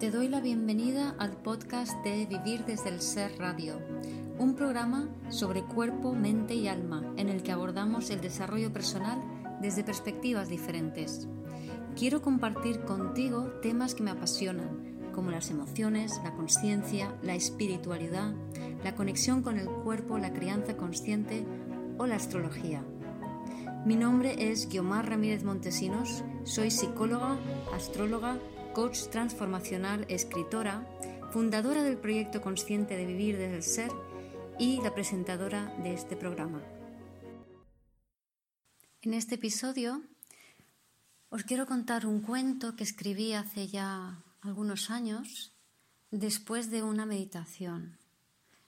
Te doy la bienvenida al podcast de Vivir desde el Ser Radio, un programa sobre cuerpo, mente y alma en el que abordamos el desarrollo personal desde perspectivas diferentes. Quiero compartir contigo temas que me apasionan, como las emociones, la conciencia, la espiritualidad, la conexión con el cuerpo, la crianza consciente o la astrología. Mi nombre es Guiomar Ramírez Montesinos, soy psicóloga, astróloga, coach transformacional, escritora, fundadora del proyecto Consciente de Vivir desde el Ser y la presentadora de este programa. En este episodio os quiero contar un cuento que escribí hace ya algunos años después de una meditación.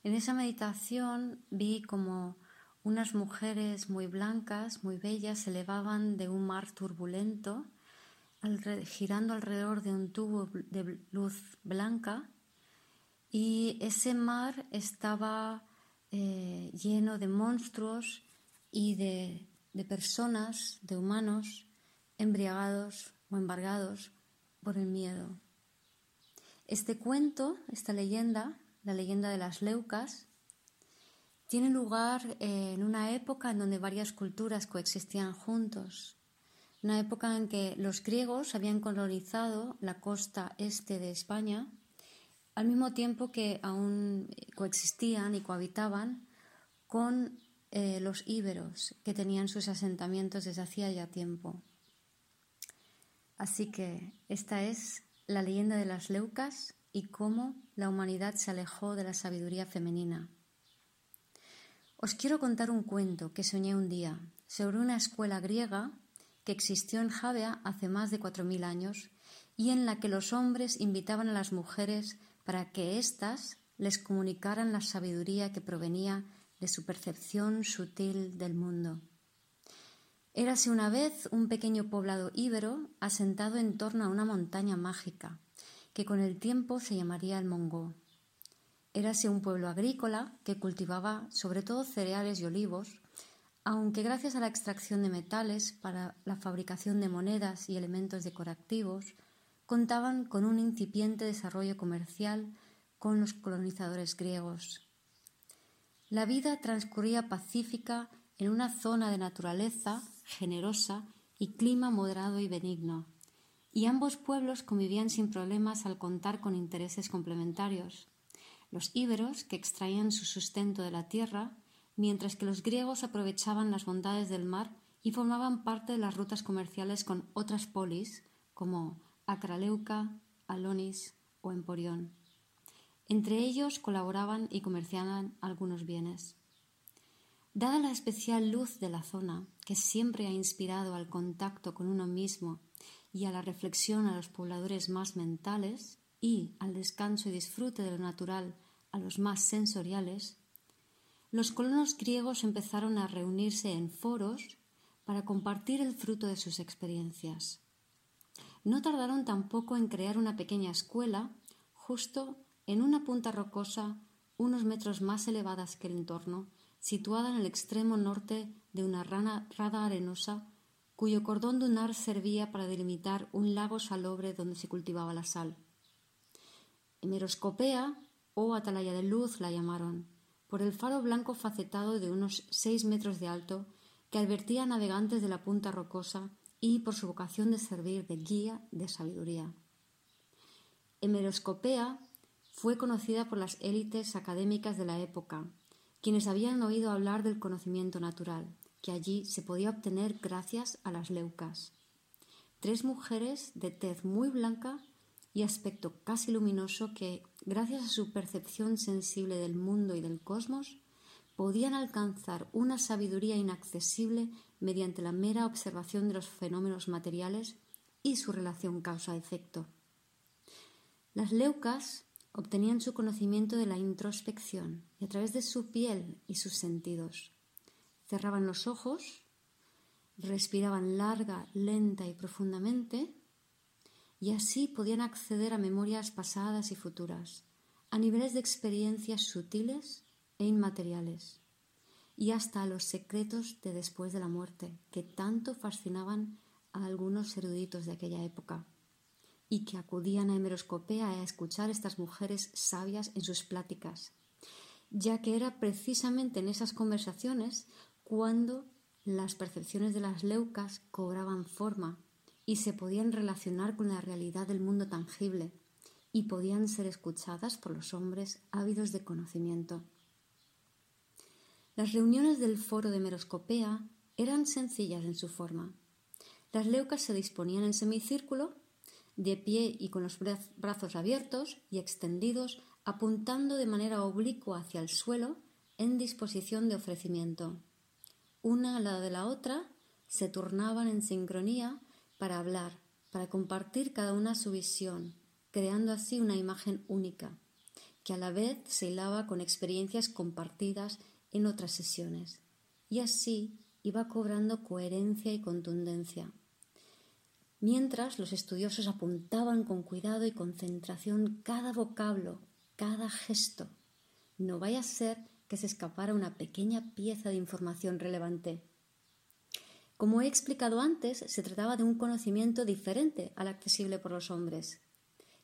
En esa meditación vi como unas mujeres muy blancas, muy bellas, se elevaban de un mar turbulento girando alrededor de un tubo de luz blanca y ese mar estaba eh, lleno de monstruos y de, de personas, de humanos, embriagados o embargados por el miedo. Este cuento, esta leyenda, la leyenda de las leucas, tiene lugar eh, en una época en donde varias culturas coexistían juntos una época en que los griegos habían colonizado la costa este de España, al mismo tiempo que aún coexistían y cohabitaban con eh, los íberos, que tenían sus asentamientos desde hacía ya tiempo. Así que esta es la leyenda de las leucas y cómo la humanidad se alejó de la sabiduría femenina. Os quiero contar un cuento que soñé un día sobre una escuela griega que existió en Javea hace más de cuatro mil años y en la que los hombres invitaban a las mujeres para que éstas les comunicaran la sabiduría que provenía de su percepción sutil del mundo. Érase una vez un pequeño poblado íbero asentado en torno a una montaña mágica, que con el tiempo se llamaría el Mongó. Érase un pueblo agrícola que cultivaba sobre todo cereales y olivos, aunque gracias a la extracción de metales para la fabricación de monedas y elementos decorativos, contaban con un incipiente desarrollo comercial con los colonizadores griegos. La vida transcurría pacífica en una zona de naturaleza generosa y clima moderado y benigno, y ambos pueblos convivían sin problemas al contar con intereses complementarios. Los íberos, que extraían su sustento de la tierra, mientras que los griegos aprovechaban las bondades del mar y formaban parte de las rutas comerciales con otras polis como Acraleuca, Alonis o Emporión. Entre ellos colaboraban y comerciaban algunos bienes. Dada la especial luz de la zona, que siempre ha inspirado al contacto con uno mismo y a la reflexión a los pobladores más mentales, y al descanso y disfrute de lo natural a los más sensoriales, los colonos griegos empezaron a reunirse en foros para compartir el fruto de sus experiencias. No tardaron tampoco en crear una pequeña escuela justo en una punta rocosa unos metros más elevadas que el entorno, situada en el extremo norte de una rada arenosa cuyo cordón dunar servía para delimitar un lago salobre donde se cultivaba la sal. Hemeroscopea o atalaya de luz la llamaron, por el faro blanco facetado de unos seis metros de alto que advertía a navegantes de la punta rocosa y por su vocación de servir de guía de sabiduría. Hemeroscopea fue conocida por las élites académicas de la época, quienes habían oído hablar del conocimiento natural, que allí se podía obtener gracias a las leucas. Tres mujeres de tez muy blanca y aspecto casi luminoso que, gracias a su percepción sensible del mundo y del cosmos, podían alcanzar una sabiduría inaccesible mediante la mera observación de los fenómenos materiales y su relación causa-efecto. Las leucas obtenían su conocimiento de la introspección y a través de su piel y sus sentidos. Cerraban los ojos, respiraban larga, lenta y profundamente y así podían acceder a memorias pasadas y futuras, a niveles de experiencias sutiles e inmateriales, y hasta a los secretos de después de la muerte, que tanto fascinaban a algunos eruditos de aquella época. y que acudían a hemeroscopea a escuchar estas mujeres sabias en sus pláticas, ya que era precisamente en esas conversaciones cuando las percepciones de las leucas cobraban forma y se podían relacionar con la realidad del mundo tangible y podían ser escuchadas por los hombres ávidos de conocimiento. Las reuniones del foro de Meroscopea eran sencillas en su forma. Las leucas se disponían en semicírculo, de pie y con los brazos abiertos y extendidos, apuntando de manera oblicua hacia el suelo en disposición de ofrecimiento. Una al lado de la otra se turnaban en sincronía para hablar, para compartir cada una su visión, creando así una imagen única, que a la vez se hilaba con experiencias compartidas en otras sesiones, y así iba cobrando coherencia y contundencia. Mientras los estudiosos apuntaban con cuidado y concentración cada vocablo, cada gesto, no vaya a ser que se escapara una pequeña pieza de información relevante. Como he explicado antes, se trataba de un conocimiento diferente al accesible por los hombres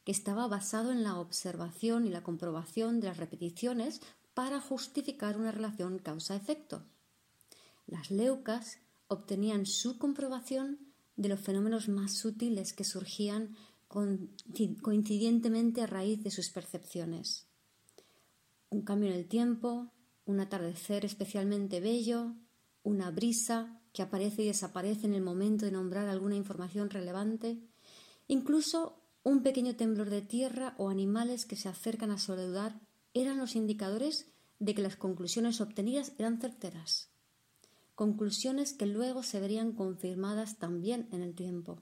que estaba basado en la observación y la comprobación de las repeticiones para justificar una relación causa-efecto. Las leucas obtenían su comprobación de los fenómenos más sutiles que surgían coincidentemente a raíz de sus percepciones. Un cambio en el tiempo, un atardecer especialmente bello, una brisa que aparece y desaparece en el momento de nombrar alguna información relevante, incluso un pequeño temblor de tierra o animales que se acercan a saludar eran los indicadores de que las conclusiones obtenidas eran certeras. Conclusiones que luego se verían confirmadas también en el tiempo.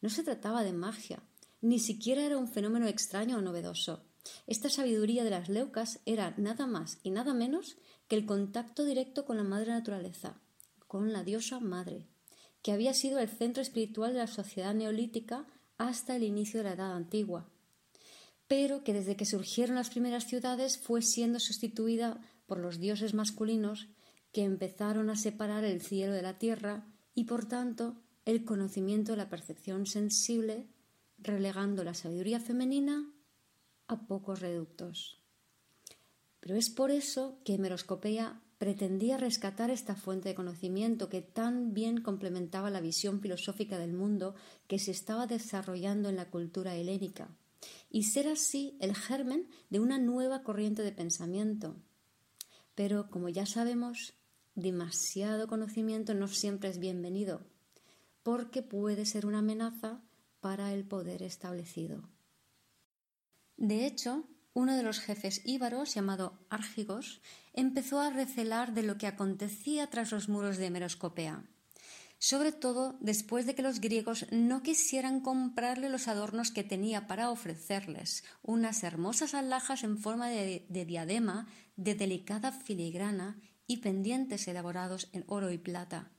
No se trataba de magia, ni siquiera era un fenómeno extraño o novedoso. Esta sabiduría de las leucas era nada más y nada menos que el contacto directo con la madre naturaleza, con la diosa madre, que había sido el centro espiritual de la sociedad neolítica hasta el inicio de la Edad Antigua, pero que desde que surgieron las primeras ciudades fue siendo sustituida por los dioses masculinos que empezaron a separar el cielo de la tierra y por tanto el conocimiento de la percepción sensible, relegando la sabiduría femenina a pocos reductos. Pero es por eso que Hemeroscopeia pretendía rescatar esta fuente de conocimiento que tan bien complementaba la visión filosófica del mundo que se estaba desarrollando en la cultura helénica, y ser así el germen de una nueva corriente de pensamiento. Pero, como ya sabemos, demasiado conocimiento no siempre es bienvenido, porque puede ser una amenaza para el poder establecido. De hecho, uno de los jefes íbaros, llamado Árgigos, empezó a recelar de lo que acontecía tras los muros de Meroscopea, sobre todo después de que los griegos no quisieran comprarle los adornos que tenía para ofrecerles, unas hermosas alhajas en forma de, de diadema de delicada filigrana y pendientes elaborados en oro y plata.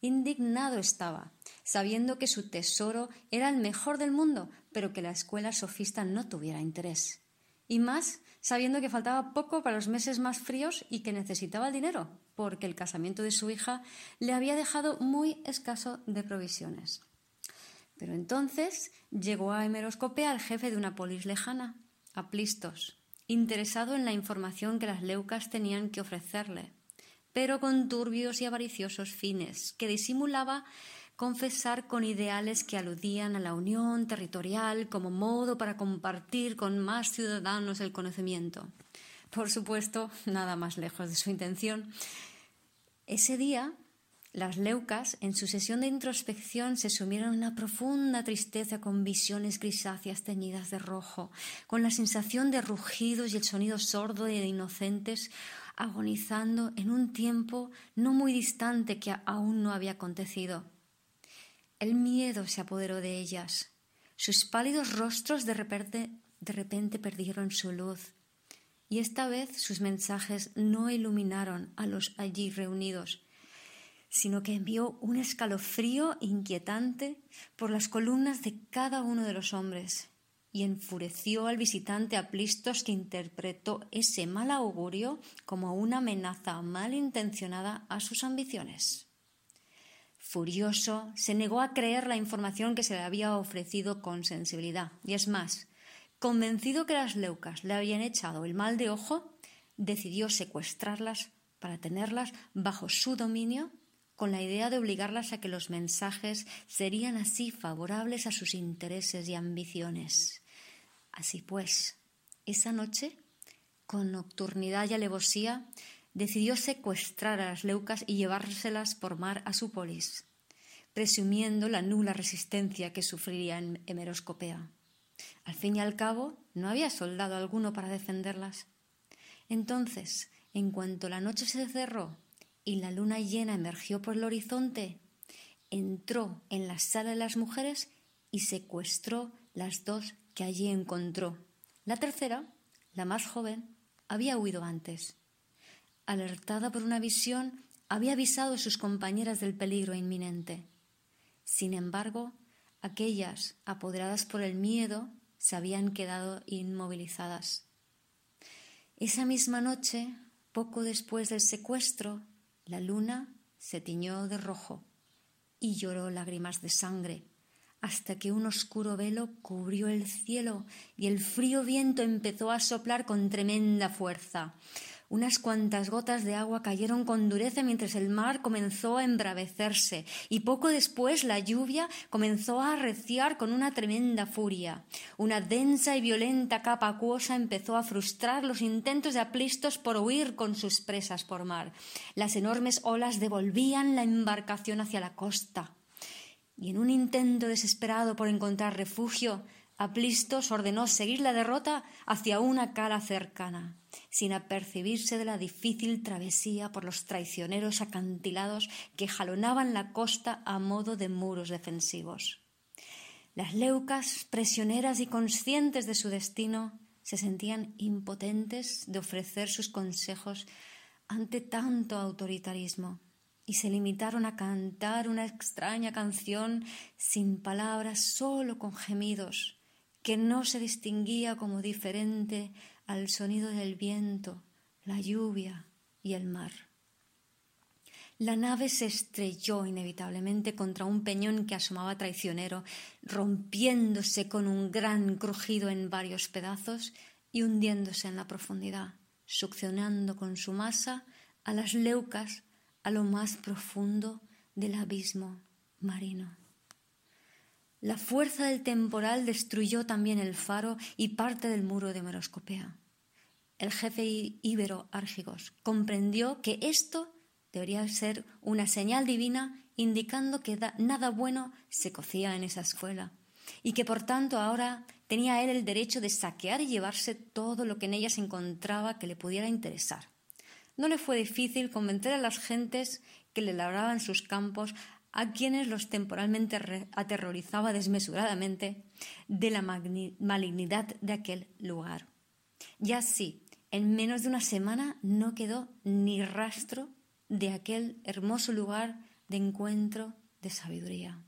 Indignado estaba, sabiendo que su tesoro era el mejor del mundo, pero que la escuela sofista no tuviera interés y más sabiendo que faltaba poco para los meses más fríos y que necesitaba el dinero, porque el casamiento de su hija le había dejado muy escaso de provisiones. Pero entonces llegó a Hemeroscopea el jefe de una polis lejana, Aplistos, interesado en la información que las leucas tenían que ofrecerle, pero con turbios y avariciosos fines, que disimulaba confesar con ideales que aludían a la unión territorial como modo para compartir con más ciudadanos el conocimiento. Por supuesto, nada más lejos de su intención. Ese día, las leucas, en su sesión de introspección, se sumieron en una profunda tristeza con visiones grisáceas teñidas de rojo, con la sensación de rugidos y el sonido sordo de inocentes agonizando en un tiempo no muy distante que aún no había acontecido. El miedo se apoderó de ellas. Sus pálidos rostros de repente, perdieron su luz. Y esta vez sus mensajes no iluminaron a los allí reunidos, sino que envió un escalofrío inquietante por las columnas de cada uno de los hombres y enfureció al visitante Aplistos que interpretó ese mal augurio como una amenaza malintencionada a sus ambiciones. Furioso, se negó a creer la información que se le había ofrecido con sensibilidad. Y es más, convencido que las leucas le habían echado el mal de ojo, decidió secuestrarlas para tenerlas bajo su dominio con la idea de obligarlas a que los mensajes serían así favorables a sus intereses y ambiciones. Así pues, esa noche, con nocturnidad y alevosía, decidió secuestrar a las leucas y llevárselas por mar a su polis, presumiendo la nula resistencia que sufriría en Hemeroscopea. Al fin y al cabo, no había soldado alguno para defenderlas. Entonces, en cuanto la noche se cerró y la luna llena emergió por el horizonte, entró en la sala de las mujeres y secuestró las dos que allí encontró. La tercera, la más joven, había huido antes. Alertada por una visión, había avisado a sus compañeras del peligro inminente. Sin embargo, aquellas, apoderadas por el miedo, se habían quedado inmovilizadas. Esa misma noche poco después del secuestro, la luna se tiñó de rojo y lloró lágrimas de sangre, hasta que un oscuro velo cubrió el cielo y el frío viento empezó a soplar con tremenda fuerza. Unas cuantas gotas de agua cayeron con dureza mientras el mar comenzó a embravecerse y poco después la lluvia comenzó a arreciar con una tremenda furia. Una densa y violenta capa acuosa empezó a frustrar los intentos de Aplistos por huir con sus presas por mar. Las enormes olas devolvían la embarcación hacia la costa. Y en un intento desesperado por encontrar refugio, Aplistos ordenó seguir la derrota hacia una cala cercana, sin apercibirse de la difícil travesía por los traicioneros acantilados que jalonaban la costa a modo de muros defensivos. Las leucas, presioneras y conscientes de su destino, se sentían impotentes de ofrecer sus consejos ante tanto autoritarismo y se limitaron a cantar una extraña canción sin palabras, solo con gemidos que no se distinguía como diferente al sonido del viento, la lluvia y el mar. La nave se estrelló inevitablemente contra un peñón que asomaba traicionero, rompiéndose con un gran crujido en varios pedazos y hundiéndose en la profundidad, succionando con su masa a las leucas a lo más profundo del abismo marino. La fuerza del temporal destruyó también el faro y parte del muro de Meroscopea. El jefe íbero Argigos comprendió que esto debería ser una señal divina indicando que nada bueno se cocía en esa escuela y que por tanto ahora tenía él el derecho de saquear y llevarse todo lo que en ella se encontraba que le pudiera interesar. No le fue difícil convencer a las gentes que le labraban sus campos a quienes los temporalmente aterrorizaba desmesuradamente de la malignidad de aquel lugar. Y así, en menos de una semana no quedó ni rastro de aquel hermoso lugar de encuentro de sabiduría.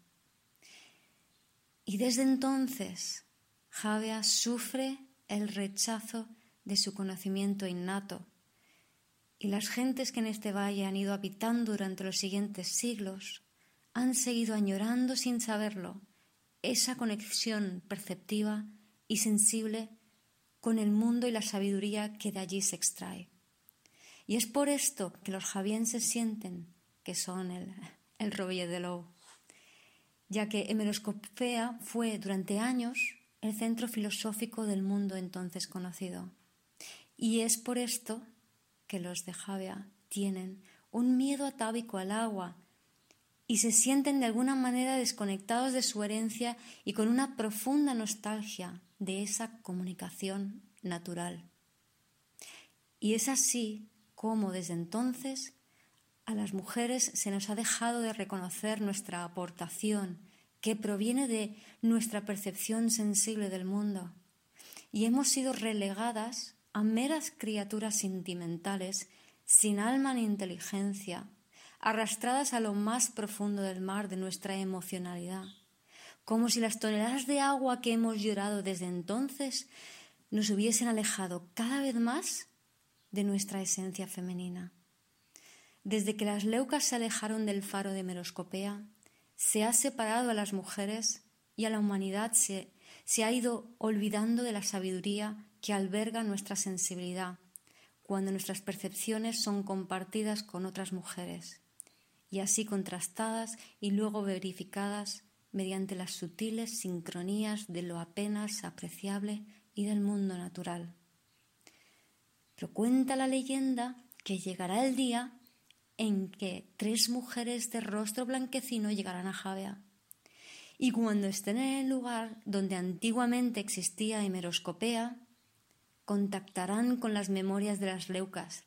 Y desde entonces Javea sufre el rechazo de su conocimiento innato, y las gentes que en este valle han ido habitando durante los siguientes siglos han seguido añorando sin saberlo esa conexión perceptiva y sensible con el mundo y la sabiduría que de allí se extrae. Y es por esto que los javienses sienten que son el, el de Lowe, ya que Hemeroscopea fue durante años el centro filosófico del mundo entonces conocido. Y es por esto que los de Javia tienen un miedo atávico al agua y se sienten de alguna manera desconectados de su herencia y con una profunda nostalgia de esa comunicación natural. Y es así como desde entonces a las mujeres se nos ha dejado de reconocer nuestra aportación que proviene de nuestra percepción sensible del mundo y hemos sido relegadas a meras criaturas sentimentales sin alma ni inteligencia arrastradas a lo más profundo del mar de nuestra emocionalidad, como si las toneladas de agua que hemos llorado desde entonces nos hubiesen alejado cada vez más de nuestra esencia femenina. desde que las leucas se alejaron del faro de Meroscopea, se ha separado a las mujeres y a la humanidad se, se ha ido olvidando de la sabiduría que alberga nuestra sensibilidad cuando nuestras percepciones son compartidas con otras mujeres y así contrastadas y luego verificadas mediante las sutiles sincronías de lo apenas apreciable y del mundo natural. Pero cuenta la leyenda que llegará el día en que tres mujeres de rostro blanquecino llegarán a Javea. Y cuando estén en el lugar donde antiguamente existía hemeroscopea, contactarán con las memorias de las leucas,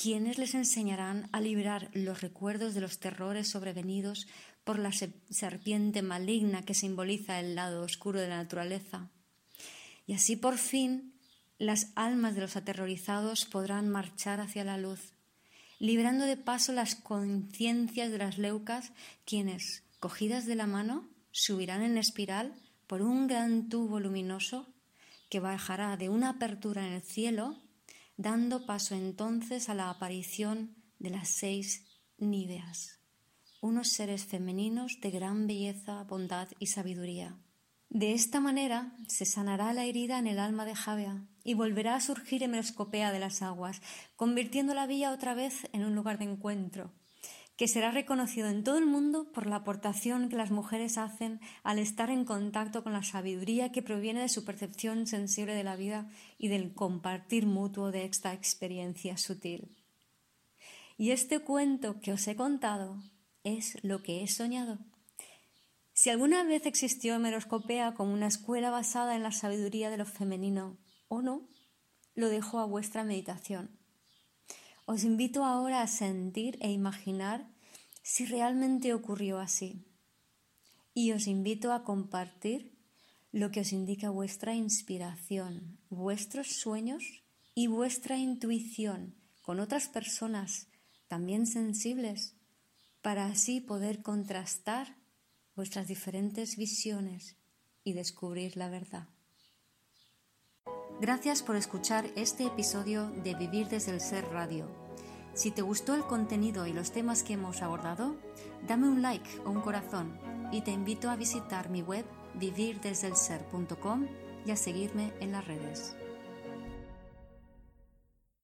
quienes les enseñarán a liberar los recuerdos de los terrores sobrevenidos por la serpiente maligna que simboliza el lado oscuro de la naturaleza. Y así por fin las almas de los aterrorizados podrán marchar hacia la luz, librando de paso las conciencias de las leucas, quienes, cogidas de la mano, subirán en espiral por un gran tubo luminoso que bajará de una apertura en el cielo, dando paso entonces a la aparición de las seis níveas unos seres femeninos de gran belleza, bondad y sabiduría. De esta manera se sanará la herida en el alma de Javea y volverá a surgir hemeroscopea de las aguas, convirtiendo la villa otra vez en un lugar de encuentro, que será reconocido en todo el mundo por la aportación que las mujeres hacen al estar en contacto con la sabiduría que proviene de su percepción sensible de la vida y del compartir mutuo de esta experiencia sutil. Y este cuento que os he contado es lo que he soñado. Si alguna vez existió Hemeroscopea como una escuela basada en la sabiduría de lo femenino o no, lo dejo a vuestra meditación. Os invito ahora a sentir e imaginar si realmente ocurrió así. Y os invito a compartir lo que os indica vuestra inspiración, vuestros sueños y vuestra intuición con otras personas también sensibles para así poder contrastar vuestras diferentes visiones y descubrir la verdad. Gracias por escuchar este episodio de Vivir desde el Ser Radio. Si te gustó el contenido y los temas que hemos abordado, dame un like o un corazón y te invito a visitar mi web vivirdesdelser.com y a seguirme en las redes.